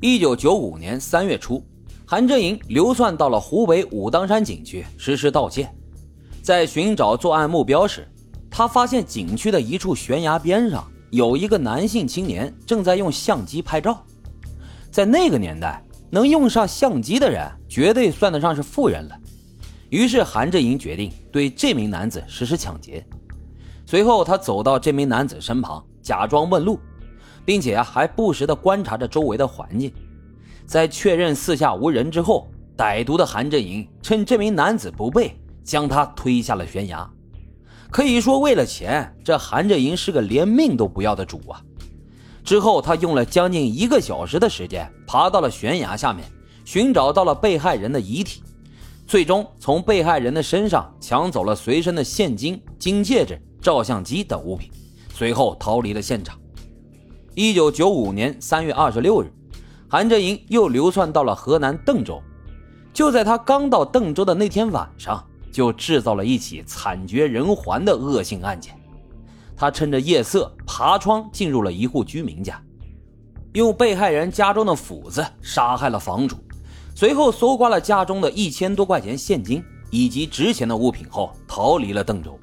一九九五年三月初，韩振营流窜到了湖北武当山景区实施盗窃。在寻找作案目标时，他发现景区的一处悬崖边上有一个男性青年正在用相机拍照。在那个年代，能用上相机的人绝对算得上是富人了。于是韩振营决定对这名男子实施抢劫。随后，他走到这名男子身旁，假装问路，并且啊还不时地观察着周围的环境。在确认四下无人之后，歹毒的韩振营趁这名男子不备。将他推下了悬崖，可以说为了钱，这韩振营是个连命都不要的主啊！之后，他用了将近一个小时的时间，爬到了悬崖下面，寻找到了被害人的遗体，最终从被害人的身上抢走了随身的现金、金戒指、照相机等物品，随后逃离了现场。一九九五年三月二十六日，韩振营又流窜到了河南邓州，就在他刚到邓州的那天晚上。就制造了一起惨绝人寰的恶性案件。他趁着夜色爬窗进入了一户居民家，用被害人家中的斧子杀害了房主，随后搜刮了家中的一千多块钱现金以及值钱的物品后逃离了邓州。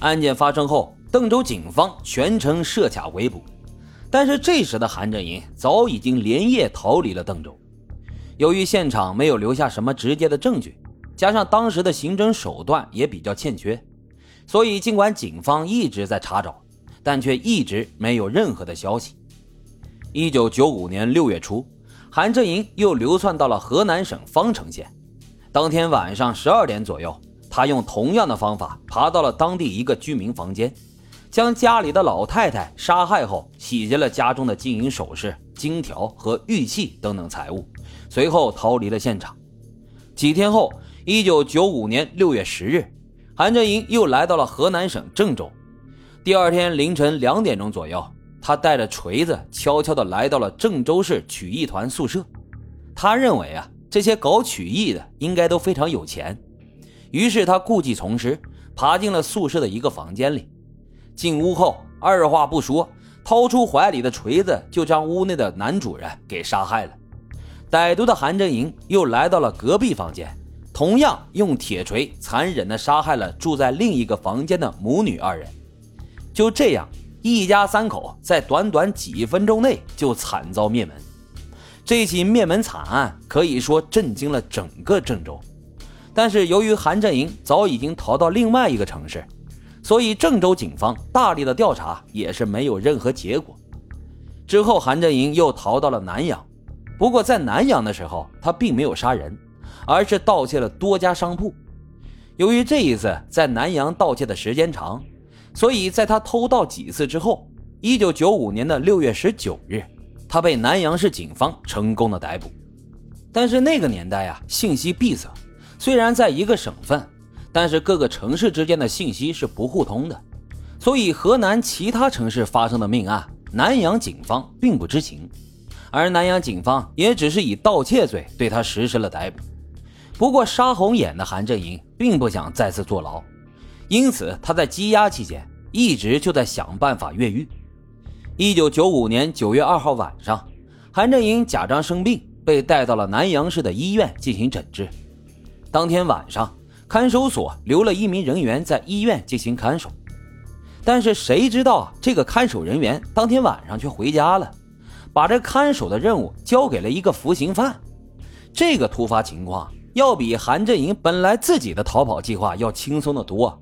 案件发生后，邓州警方全程设卡围捕，但是这时的韩振营早已经连夜逃离了邓州。由于现场没有留下什么直接的证据。加上当时的刑侦手段也比较欠缺，所以尽管警方一直在查找，但却一直没有任何的消息。一九九五年六月初，韩振营又流窜到了河南省方城县。当天晚上十二点左右，他用同样的方法爬到了当地一个居民房间，将家里的老太太杀害后，洗劫了家中的金银首饰、金条和玉器等等财物，随后逃离了现场。几天后。一九九五年六月十日，韩振营又来到了河南省郑州。第二天凌晨两点钟左右，他带着锤子悄悄地来到了郑州市曲艺团宿舍。他认为啊，这些搞曲艺的应该都非常有钱，于是他故技重施，爬进了宿舍的一个房间里。进屋后，二话不说，掏出怀里的锤子，就将屋内的男主人给杀害了。歹毒的韩振营又来到了隔壁房间。同样用铁锤残忍地杀害了住在另一个房间的母女二人，就这样，一家三口在短短几分钟内就惨遭灭门。这起灭门惨案可以说震惊了整个郑州。但是由于韩振营早已经逃到另外一个城市，所以郑州警方大力的调查也是没有任何结果。之后，韩振营又逃到了南阳，不过在南阳的时候，他并没有杀人。而是盗窃了多家商铺。由于这一次在南阳盗窃的时间长，所以在他偷盗几次之后，一九九五年的六月十九日，他被南阳市警方成功的逮捕。但是那个年代啊，信息闭塞，虽然在一个省份，但是各个城市之间的信息是不互通的，所以河南其他城市发生的命案，南阳警方并不知情，而南阳警方也只是以盗窃罪对他实施了逮捕。不过，杀红眼的韩振营并不想再次坐牢，因此他在羁押期间一直就在想办法越狱。一九九五年九月二号晚上，韩振营假装生病，被带到了南阳市的医院进行诊治。当天晚上，看守所留了一名人员在医院进行看守，但是谁知道这个看守人员当天晚上却回家了，把这看守的任务交给了一个服刑犯。这个突发情况。要比韩振营本来自己的逃跑计划要轻松的多，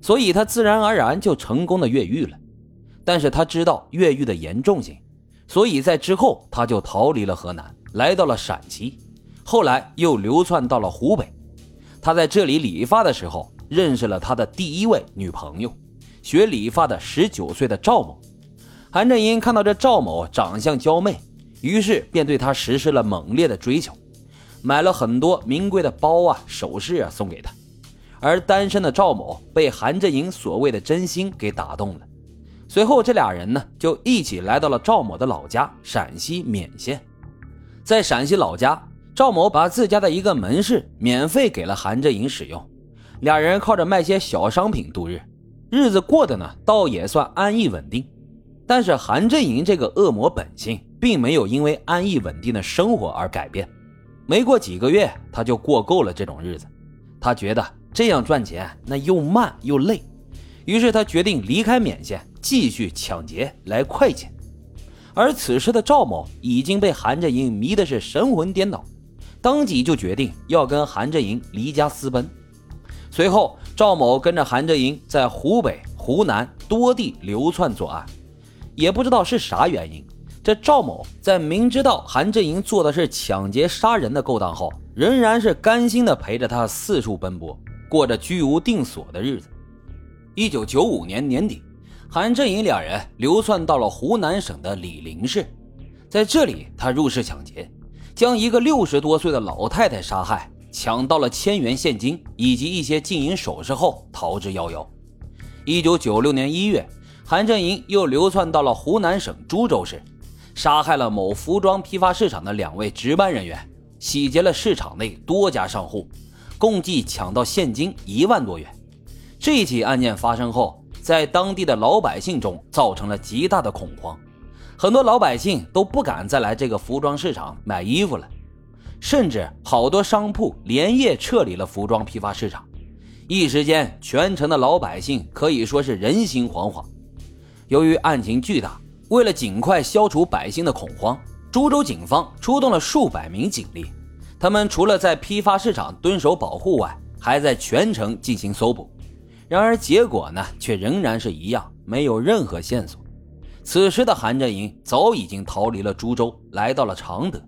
所以他自然而然就成功的越狱了。但是他知道越狱的严重性，所以在之后他就逃离了河南，来到了陕西，后来又流窜到了湖北。他在这里理发的时候，认识了他的第一位女朋友，学理发的十九岁的赵某。韩振英看到这赵某长相娇媚，于是便对她实施了猛烈的追求。买了很多名贵的包啊、首饰啊送给他，而单身的赵某被韩振英所谓的真心给打动了。随后，这俩人呢就一起来到了赵某的老家陕西勉县。在陕西老家，赵某把自家的一个门市免费给了韩振营使用，俩人靠着卖些小商品度日，日子过得呢倒也算安逸稳定。但是韩振营这个恶魔本性并没有因为安逸稳定的生活而改变。没过几个月，他就过够了这种日子。他觉得这样赚钱那又慢又累，于是他决定离开缅县，继续抢劫来快钱。而此时的赵某已经被韩振营迷的是神魂颠倒，当即就决定要跟韩振营离家私奔。随后，赵某跟着韩振营在湖北、湖南多地流窜作案。也不知道是啥原因，这赵某在明知道韩振营做的是抢劫杀人的勾当后，仍然是甘心的陪着他四处奔波，过着居无定所的日子。一九九五年年底，韩振营两人流窜到了湖南省的醴陵市，在这里，他入室抢劫，将一个六十多岁的老太太杀害，抢到了千元现金以及一些金银首饰后逃之夭夭。一九九六年一月。韩振营又流窜到了湖南省株洲市，杀害了某服装批发市场的两位值班人员，洗劫了市场内多家商户，共计抢到现金一万多元。这起案件发生后，在当地的老百姓中造成了极大的恐慌，很多老百姓都不敢再来这个服装市场买衣服了，甚至好多商铺连夜撤离了服装批发市场。一时间，全城的老百姓可以说是人心惶惶。由于案情巨大，为了尽快消除百姓的恐慌，株洲警方出动了数百名警力。他们除了在批发市场蹲守保护外，还在全城进行搜捕。然而结果呢，却仍然是一样，没有任何线索。此时的韩振营早已经逃离了株洲，来到了常德。